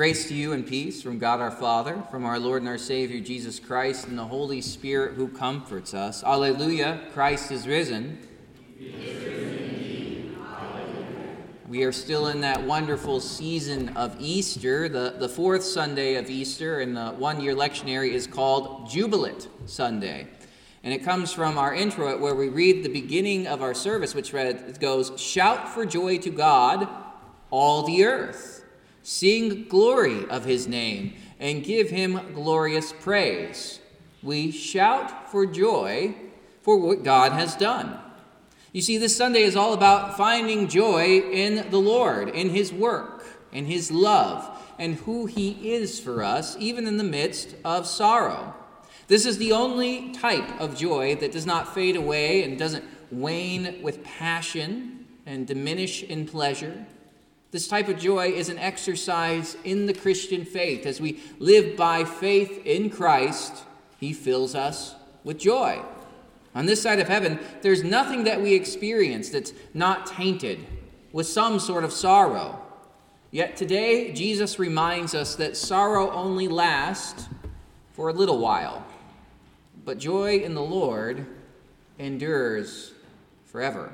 Grace to you and peace from God our Father, from our Lord and our Savior Jesus Christ, and the Holy Spirit who comforts us. Alleluia, Christ is risen. We are still in that wonderful season of Easter, the, the fourth Sunday of Easter, and the one year lectionary is called Jubilate Sunday. And it comes from our intro where we read the beginning of our service, which read, it goes, Shout for joy to God, all the earth. Sing glory of his name, and give him glorious praise. We shout for joy for what God has done. You see, this Sunday is all about finding joy in the Lord, in His work, in His love, and who He is for us, even in the midst of sorrow. This is the only type of joy that does not fade away and doesn't wane with passion and diminish in pleasure. This type of joy is an exercise in the Christian faith. As we live by faith in Christ, He fills us with joy. On this side of heaven, there's nothing that we experience that's not tainted with some sort of sorrow. Yet today, Jesus reminds us that sorrow only lasts for a little while, but joy in the Lord endures forever.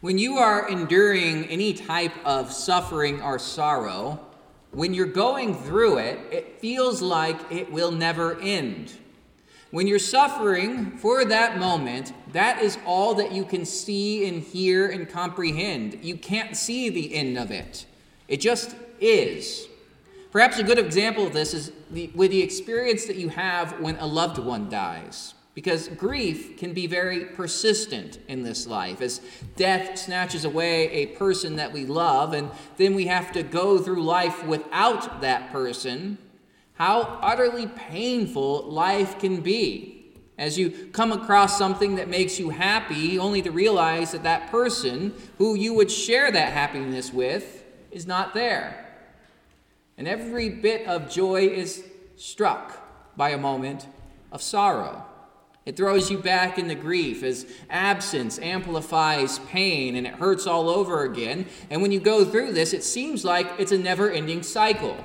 When you are enduring any type of suffering or sorrow, when you're going through it, it feels like it will never end. When you're suffering for that moment, that is all that you can see and hear and comprehend. You can't see the end of it, it just is. Perhaps a good example of this is the, with the experience that you have when a loved one dies. Because grief can be very persistent in this life as death snatches away a person that we love, and then we have to go through life without that person how utterly painful life can be as you come across something that makes you happy, only to realize that that person who you would share that happiness with is not there. And every bit of joy is struck by a moment of sorrow. It throws you back into grief as absence amplifies pain and it hurts all over again. And when you go through this, it seems like it's a never ending cycle.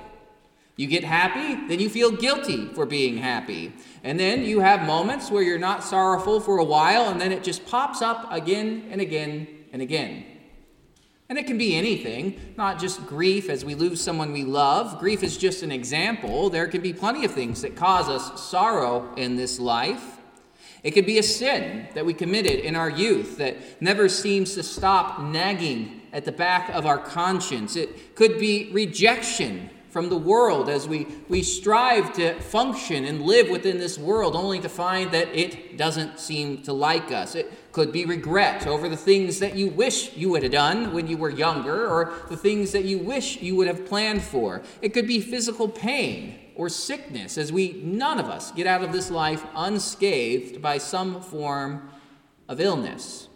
You get happy, then you feel guilty for being happy. And then you have moments where you're not sorrowful for a while, and then it just pops up again and again and again. And it can be anything, not just grief as we lose someone we love. Grief is just an example. There can be plenty of things that cause us sorrow in this life. It could be a sin that we committed in our youth that never seems to stop nagging at the back of our conscience. It could be rejection from the world as we, we strive to function and live within this world, only to find that it doesn't seem to like us. It could be regret over the things that you wish you would have done when you were younger, or the things that you wish you would have planned for. It could be physical pain or sickness, as we, none of us, get out of this life unscathed by some form of illness.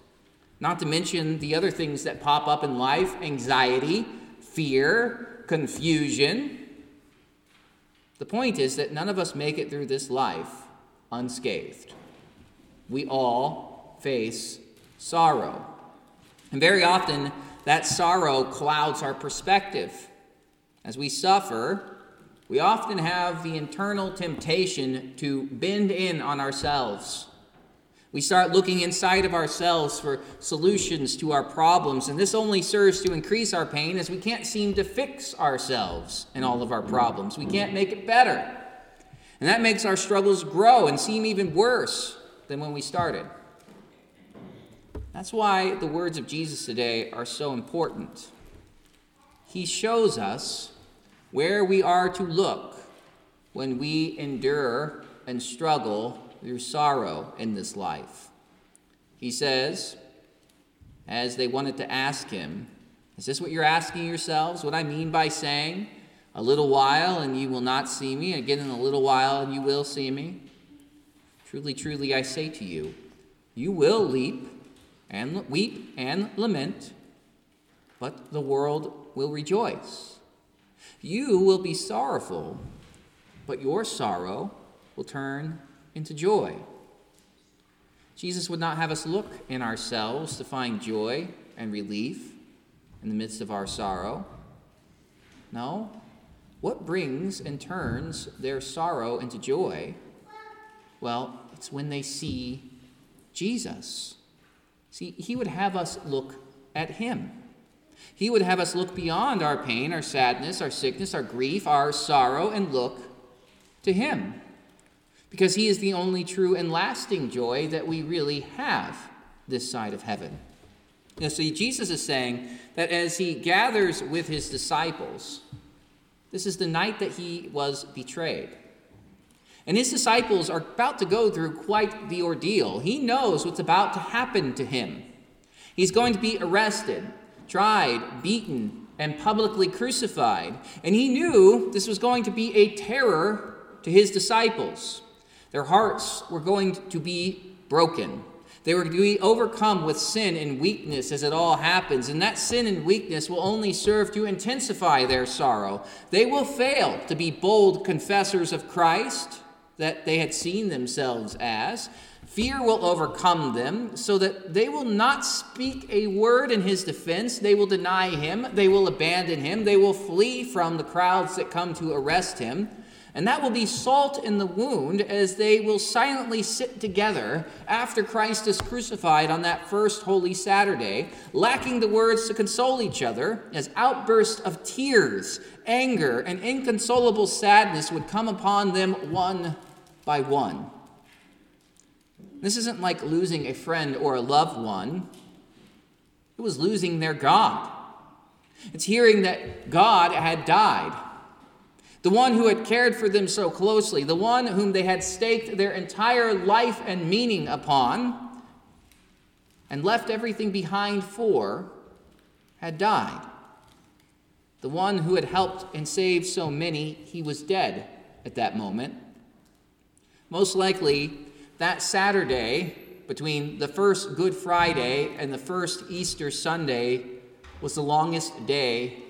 Not to mention the other things that pop up in life anxiety, fear, confusion. The point is that none of us make it through this life unscathed. We all face sorrow. And very often, that sorrow clouds our perspective. As we suffer, we often have the internal temptation to bend in on ourselves we start looking inside of ourselves for solutions to our problems, and this only serves to increase our pain as we can't seem to fix ourselves and all of our problems. We can't make it better. And that makes our struggles grow and seem even worse than when we started. That's why the words of Jesus today are so important. He shows us where we are to look when we endure and struggle through sorrow in this life. He says, as they wanted to ask him, Is this what you're asking yourselves? What I mean by saying, A little while and you will not see me, again in a little while and you will see me? Truly, truly, I say to you, you will leap and weep and lament, but the world will rejoice. You will be sorrowful, but your sorrow will turn into joy. Jesus would not have us look in ourselves to find joy and relief in the midst of our sorrow. No, What brings and turns their sorrow into joy? Well, it's when they see Jesus. See, he would have us look at him. He would have us look beyond our pain, our sadness, our sickness, our grief, our sorrow, and look to him. Because he is the only true and lasting joy that we really have this side of heaven. Now, see, Jesus is saying that as he gathers with his disciples, this is the night that he was betrayed. And his disciples are about to go through quite the ordeal. He knows what's about to happen to him. He's going to be arrested, tried, beaten, and publicly crucified. And he knew this was going to be a terror to his disciples. Their hearts were going to be broken. They were to be overcome with sin and weakness as it all happens, and that sin and weakness will only serve to intensify their sorrow. They will fail to be bold confessors of Christ that they had seen themselves as. Fear will overcome them so that they will not speak a word in his defense. They will deny him. They will abandon him. They will flee from the crowds that come to arrest him. And that will be salt in the wound as they will silently sit together after Christ is crucified on that first Holy Saturday, lacking the words to console each other, as outbursts of tears, anger, and inconsolable sadness would come upon them one by one. This isn't like losing a friend or a loved one, it was losing their God. It's hearing that God had died the one who had cared for them so closely, the one whom they had staked their entire life and meaning upon, and left everything behind for, had died. The one who had helped and saved so many, he was dead at that moment. Most likely, that Saturday between the first Good Friday and the first Easter Sunday was the longest day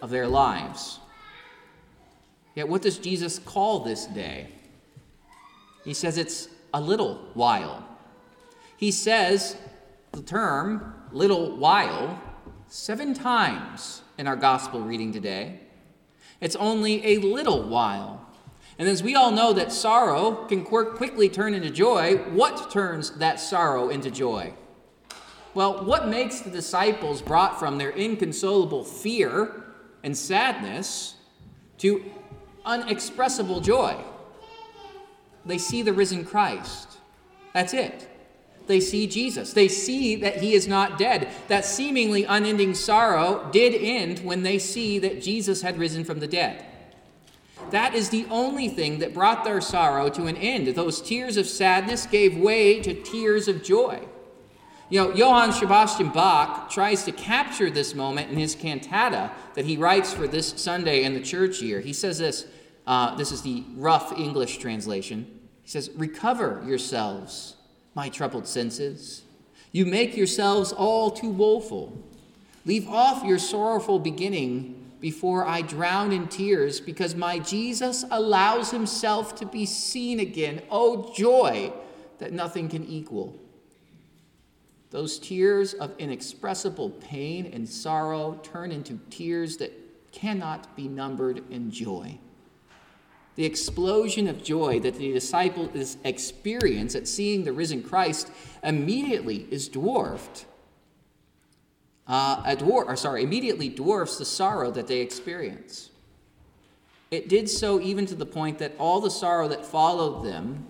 of their lives. Yet, what does Jesus call this day? He says it's a little while. He says the term little while seven times in our gospel reading today. It's only a little while. And as we all know that sorrow can quickly turn into joy, what turns that sorrow into joy? Well, what makes the disciples brought from their inconsolable fear and sadness to unexpressible joy. They see the risen Christ. That's it. They see Jesus. They see that he is not dead. That seemingly unending sorrow did end when they see that Jesus had risen from the dead. That is the only thing that brought their sorrow to an end. Those tears of sadness gave way to tears of joy. You know, Johann Sebastian Bach tries to capture this moment in his cantata that he writes for this Sunday in the church year. He says this uh, this is the rough English translation. He says, Recover yourselves, my troubled senses. You make yourselves all too woeful. Leave off your sorrowful beginning before I drown in tears, because my Jesus allows himself to be seen again. Oh, joy that nothing can equal. Those tears of inexpressible pain and sorrow turn into tears that cannot be numbered in joy. The explosion of joy that the disciples experience at seeing the risen Christ immediately is dwarfed. Uh, a or sorry, immediately dwarfs the sorrow that they experience. It did so even to the point that all the sorrow that followed them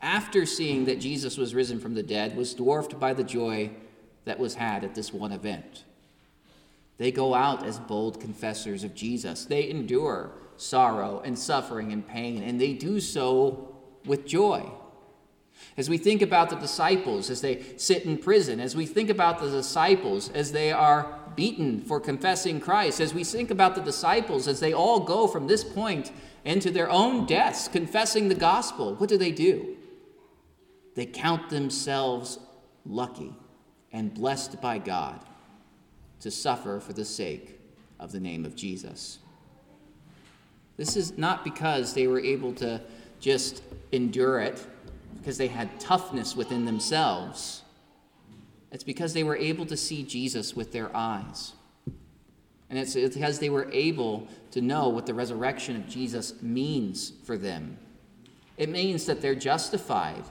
after seeing that Jesus was risen from the dead was dwarfed by the joy that was had at this one event. They go out as bold confessors of Jesus. They endure sorrow and suffering and pain, and they do so with joy. As we think about the disciples as they sit in prison, as we think about the disciples as they are beaten for confessing Christ, as we think about the disciples as they all go from this point into their own deaths confessing the gospel, what do they do? They count themselves lucky and blessed by God to suffer for the sake of the name of Jesus. This is not because they were able to just endure it, because they had toughness within themselves. It's because they were able to see Jesus with their eyes. And it's because they were able to know what the resurrection of Jesus means for them. It means that they're justified.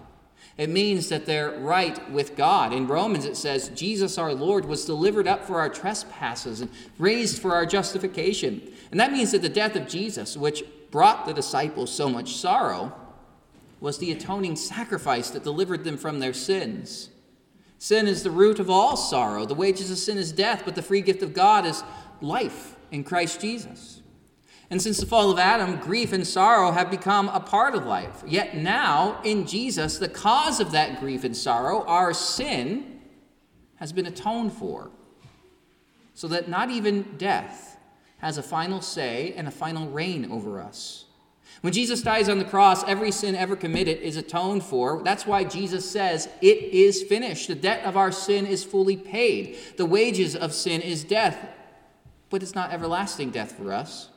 It means that they're right with God. In Romans, it says, Jesus our Lord was delivered up for our trespasses and raised for our justification. And that means that the death of Jesus, which brought the disciples so much sorrow, was the atoning sacrifice that delivered them from their sins. Sin is the root of all sorrow. The wages of sin is death, but the free gift of God is life in Christ Jesus. And since the fall of Adam, grief and sorrow have become a part of life. Yet now, in Jesus, the cause of that grief and sorrow, our sin, has been atoned for. So that not even death has a final say and a final reign over us. When Jesus dies on the cross, every sin ever committed is atoned for. That's why Jesus says, It is finished. The debt of our sin is fully paid. The wages of sin is death, but it's not everlasting death for us.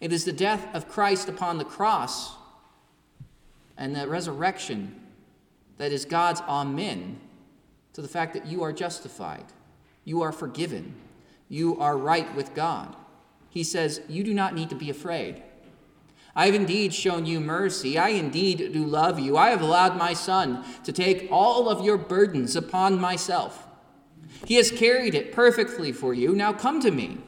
It is the death of Christ upon the cross and the resurrection that is God's amen to the fact that you are justified, you are forgiven, you are right with God. He says, You do not need to be afraid. I have indeed shown you mercy. I indeed do love you. I have allowed my Son to take all of your burdens upon myself. He has carried it perfectly for you. Now come to me.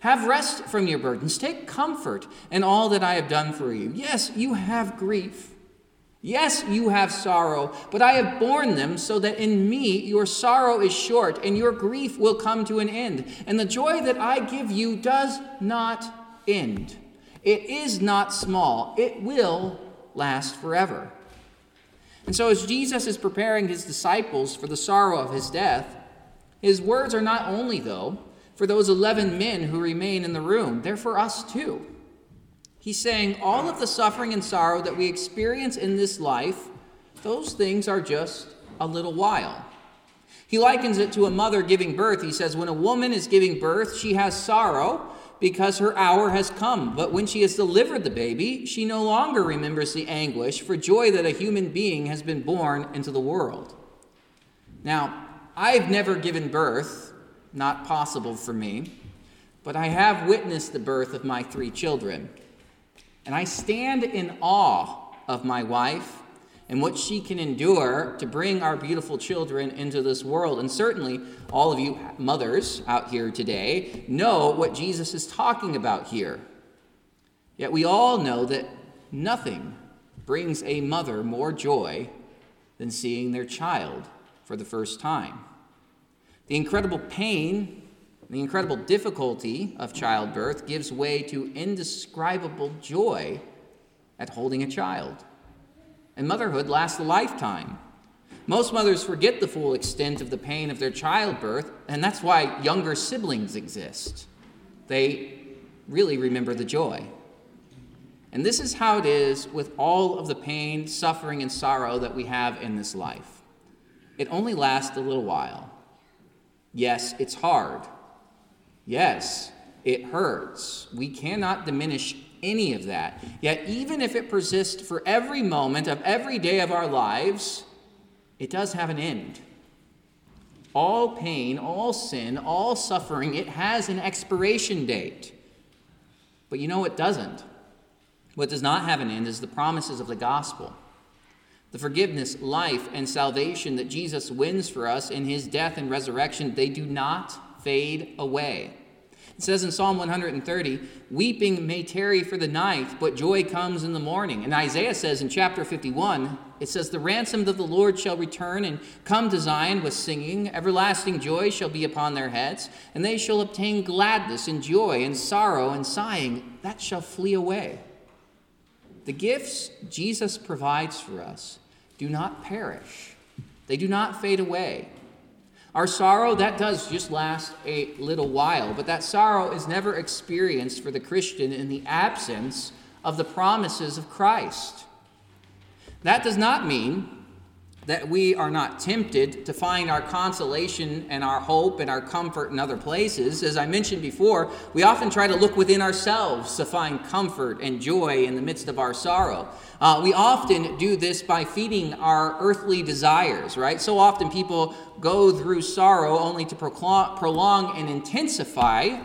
Have rest from your burdens. Take comfort in all that I have done for you. Yes, you have grief. Yes, you have sorrow, but I have borne them so that in me your sorrow is short and your grief will come to an end. And the joy that I give you does not end. It is not small, it will last forever. And so, as Jesus is preparing his disciples for the sorrow of his death, his words are not only, though, for those 11 men who remain in the room, they're for us too. He's saying all of the suffering and sorrow that we experience in this life, those things are just a little while. He likens it to a mother giving birth. He says, When a woman is giving birth, she has sorrow because her hour has come. But when she has delivered the baby, she no longer remembers the anguish for joy that a human being has been born into the world. Now, I've never given birth, not possible for me, but I have witnessed the birth of my three children. And I stand in awe of my wife and what she can endure to bring our beautiful children into this world. And certainly, all of you mothers out here today know what Jesus is talking about here. Yet we all know that nothing brings a mother more joy than seeing their child for the first time. The incredible pain, the incredible difficulty of childbirth gives way to indescribable joy at holding a child and motherhood lasts a lifetime. Most mothers forget the full extent of the pain of their childbirth, and that's why younger siblings exist. They really remember the joy. And this is how it is with all of the pain, suffering, and sorrow that we have in this life. It only lasts a little while. Yes, it's hard. Yes, it hurts. We cannot diminish any of that. Yet, even if it persists for every moment of every day of our lives, it does have an end. All pain, all sin, all suffering, it has an expiration date. But you know it doesn't. What does not have an end is the promises of the gospel. The forgiveness, life, and salvation that Jesus wins for us in his death and resurrection, they do not fade away. It says in Psalm 130, Weeping may tarry for the night, but joy comes in the morning. And Isaiah says in chapter 51, it says, The ransomed of the Lord shall return and come to Zion with singing. Everlasting joy shall be upon their heads, and they shall obtain gladness and joy and sorrow and sighing. That shall flee away. The gifts Jesus provides for us do not perish, they do not fade away. Our sorrow, that does just last a little while, but that sorrow is never experienced for the Christian in the absence of the promises of Christ. That does not mean that we are not tempted to find our consolation and our hope and our comfort in other places. As I mentioned before, we often try to look within ourselves to find comfort and joy in the midst of our sorrow. Uh, we often do this by feeding our earthly desires, right? So often people go through sorrow only to prolong and intensify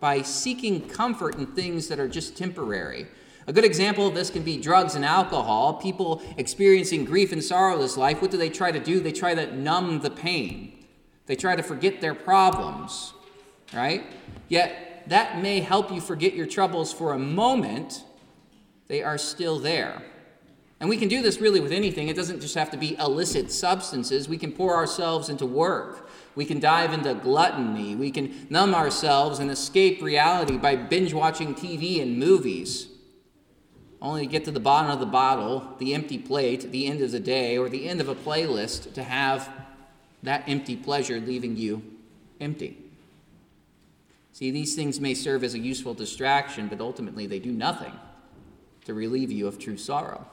by seeking comfort in things that are just temporary. A good example of this can be drugs and alcohol. People experiencing grief and sorrow this life, what do they try to do? They try to numb the pain. They try to forget their problems, right? Yet that may help you forget your troubles for a moment, they are still there. And we can do this really with anything. It doesn't just have to be illicit substances. We can pour ourselves into work. We can dive into gluttony. We can numb ourselves and escape reality by binge watching TV and movies. Only to get to the bottom of the bottle, the empty plate, the end of the day, or the end of a playlist to have that empty pleasure leaving you empty. See, these things may serve as a useful distraction, but ultimately they do nothing to relieve you of true sorrow.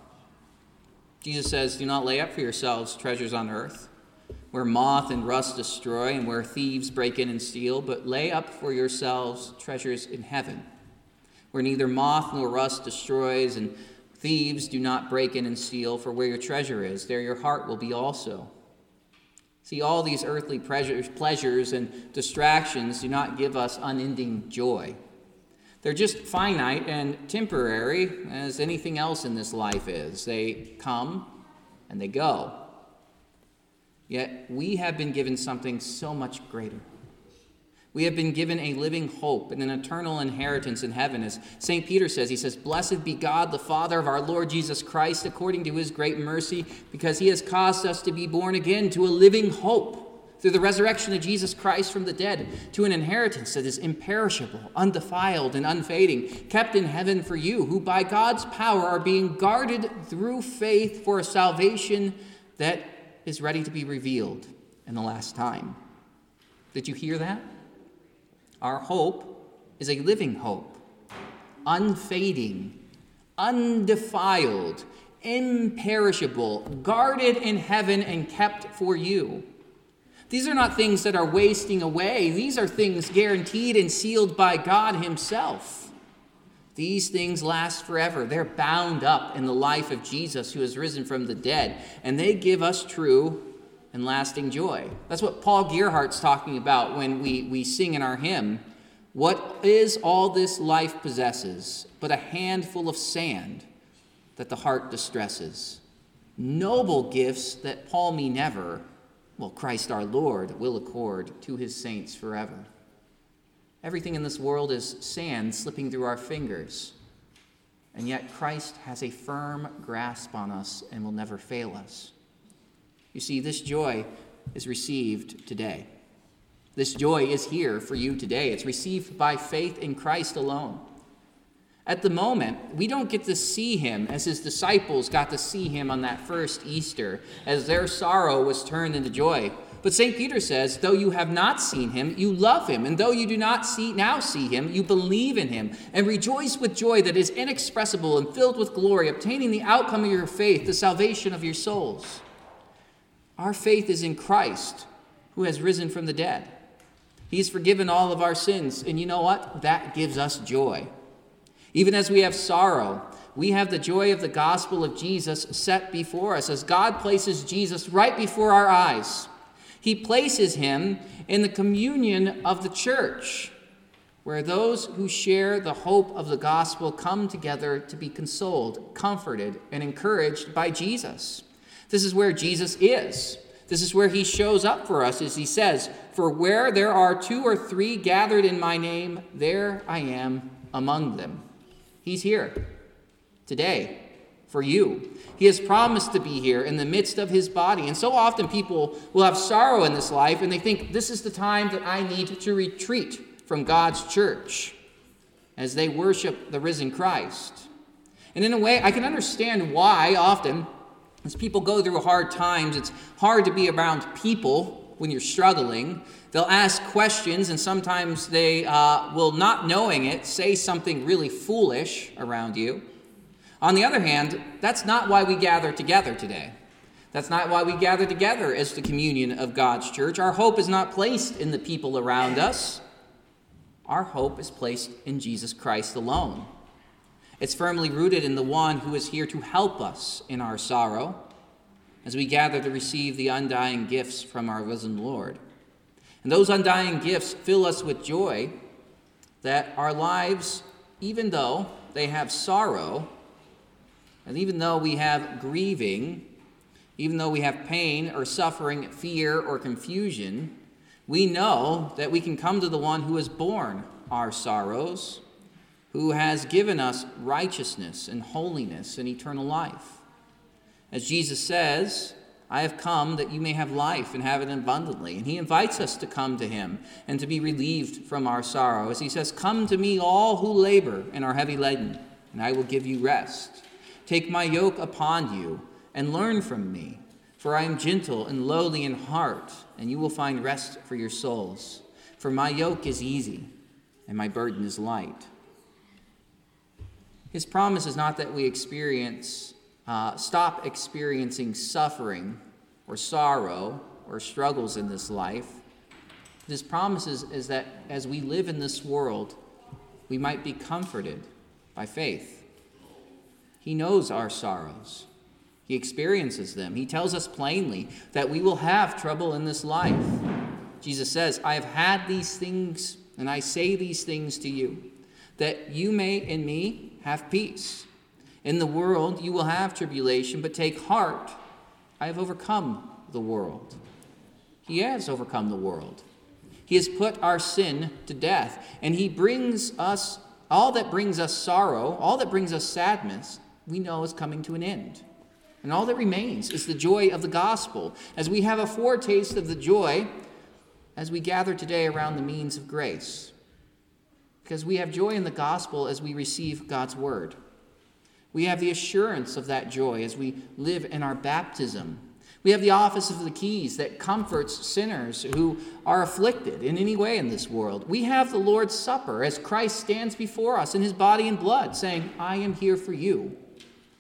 Jesus says, Do not lay up for yourselves treasures on earth, where moth and rust destroy and where thieves break in and steal, but lay up for yourselves treasures in heaven, where neither moth nor rust destroys and thieves do not break in and steal, for where your treasure is, there your heart will be also. See, all these earthly pleasures, and distractions do not give us unending joy. They're just finite and temporary, as anything else in this life is. They come and they go. Yet we have been given something so much greater. We have been given a living hope and an eternal inheritance in heaven. As St. Peter says, he says, Blessed be God, the Father of our Lord Jesus Christ, according to his great mercy, because he has caused us to be born again to a living hope through the resurrection of Jesus Christ from the dead, to an inheritance that is imperishable, undefiled, and unfading, kept in heaven for you, who by God's power are being guarded through faith for a salvation that is ready to be revealed in the last time. Did you hear that? Our hope is a living hope, unfading, undefiled, imperishable, guarded in heaven and kept for you. These are not things that are wasting away. These are things guaranteed and sealed by God Himself. These things last forever. They're bound up in the life of Jesus who has risen from the dead, and they give us true and lasting joy. That's what Paul Gerhardt's talking about when we, we sing in our hymn. What is all this life possesses but a handful of sand that the heart distresses? Noble gifts that pall me never, well, Christ our Lord will accord to his saints forever. Everything in this world is sand slipping through our fingers, and yet Christ has a firm grasp on us and will never fail us. You see, this joy is received today. This joy is here for you today. It's received by faith in Christ alone. At the moment, we don't get to see him as his disciples got to see him on that first Easter, as their sorrow was turned into joy. But St. Peter says, though you have not seen him, you love him. And though you do not see, now see him, you believe in him and rejoice with joy that is inexpressible and filled with glory, obtaining the outcome of your faith, the salvation of your souls. Our faith is in Christ, who has risen from the dead. He's forgiven all of our sins. And you know what? That gives us joy. Even as we have sorrow, we have the joy of the gospel of Jesus set before us as God places Jesus right before our eyes. He places him in the communion of the church, where those who share the hope of the gospel come together to be consoled, comforted, and encouraged by Jesus. This is where Jesus is. This is where he shows up for us, as he says, For where there are two or three gathered in my name, there I am among them. He's here today for you. He has promised to be here in the midst of his body. And so often people will have sorrow in this life and they think this is the time that I need to retreat from God's church as they worship the risen Christ. And in a way, I can understand why often, as people go through hard times, it's hard to be around people when you're struggling. They'll ask questions, and sometimes they uh, will, not knowing it, say something really foolish around you. On the other hand, that's not why we gather together today. That's not why we gather together as the communion of God's church. Our hope is not placed in the people around us. Our hope is placed in Jesus Christ alone. It's firmly rooted in the one who is here to help us in our sorrow as we gather to receive the undying gifts from our risen Lord. And those undying gifts fill us with joy, that our lives, even though they have sorrow, and even though we have grieving, even though we have pain or suffering, fear or confusion, we know that we can come to the one who has borne our sorrows, who has given us righteousness and holiness and eternal life. As Jesus says, I have come that you may have life and have it abundantly. And he invites us to come to him and to be relieved from our sorrow. As he says, Come to me, all who labor and are heavy laden, and I will give you rest. Take my yoke upon you and learn from me, for I am gentle and lowly in heart, and you will find rest for your souls. For my yoke is easy and my burden is light. His promise is not that we experience uh, stop experiencing suffering or sorrow or struggles in this life. His promise is, is that as we live in this world, we might be comforted by faith. He knows our sorrows. He experiences them. He tells us plainly that we will have trouble in this life. Jesus says, I have had these things, and I say these things to you, that you may in me have peace. In the world you will have tribulation, but take heart. I have overcome the world. He has overcome the world. He has put our sin to death, and He brings us all that brings us sorrow, all that brings us sadness, we know is coming to an end. And all that remains is the joy of the gospel, as we have a foretaste of the joy as we gather today around the means of grace. Because we have joy in the gospel as we receive God's word. We have the assurance of that joy as we live in our baptism. We have the office of the keys that comforts sinners who are afflicted in any way in this world. We have the Lord's Supper as Christ stands before us in his body and blood, saying, I am here for you.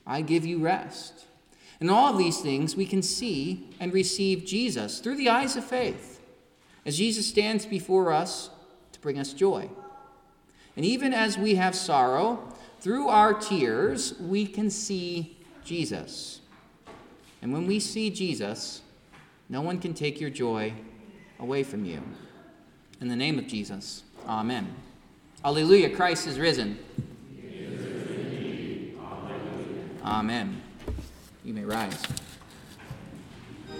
I give you rest. In all of these things, we can see and receive Jesus through the eyes of faith as Jesus stands before us to bring us joy. And even as we have sorrow, through our tears, we can see Jesus. And when we see Jesus, no one can take your joy away from you. In the name of Jesus, amen. Alleluia, Christ is risen. Is risen amen. amen. You may rise.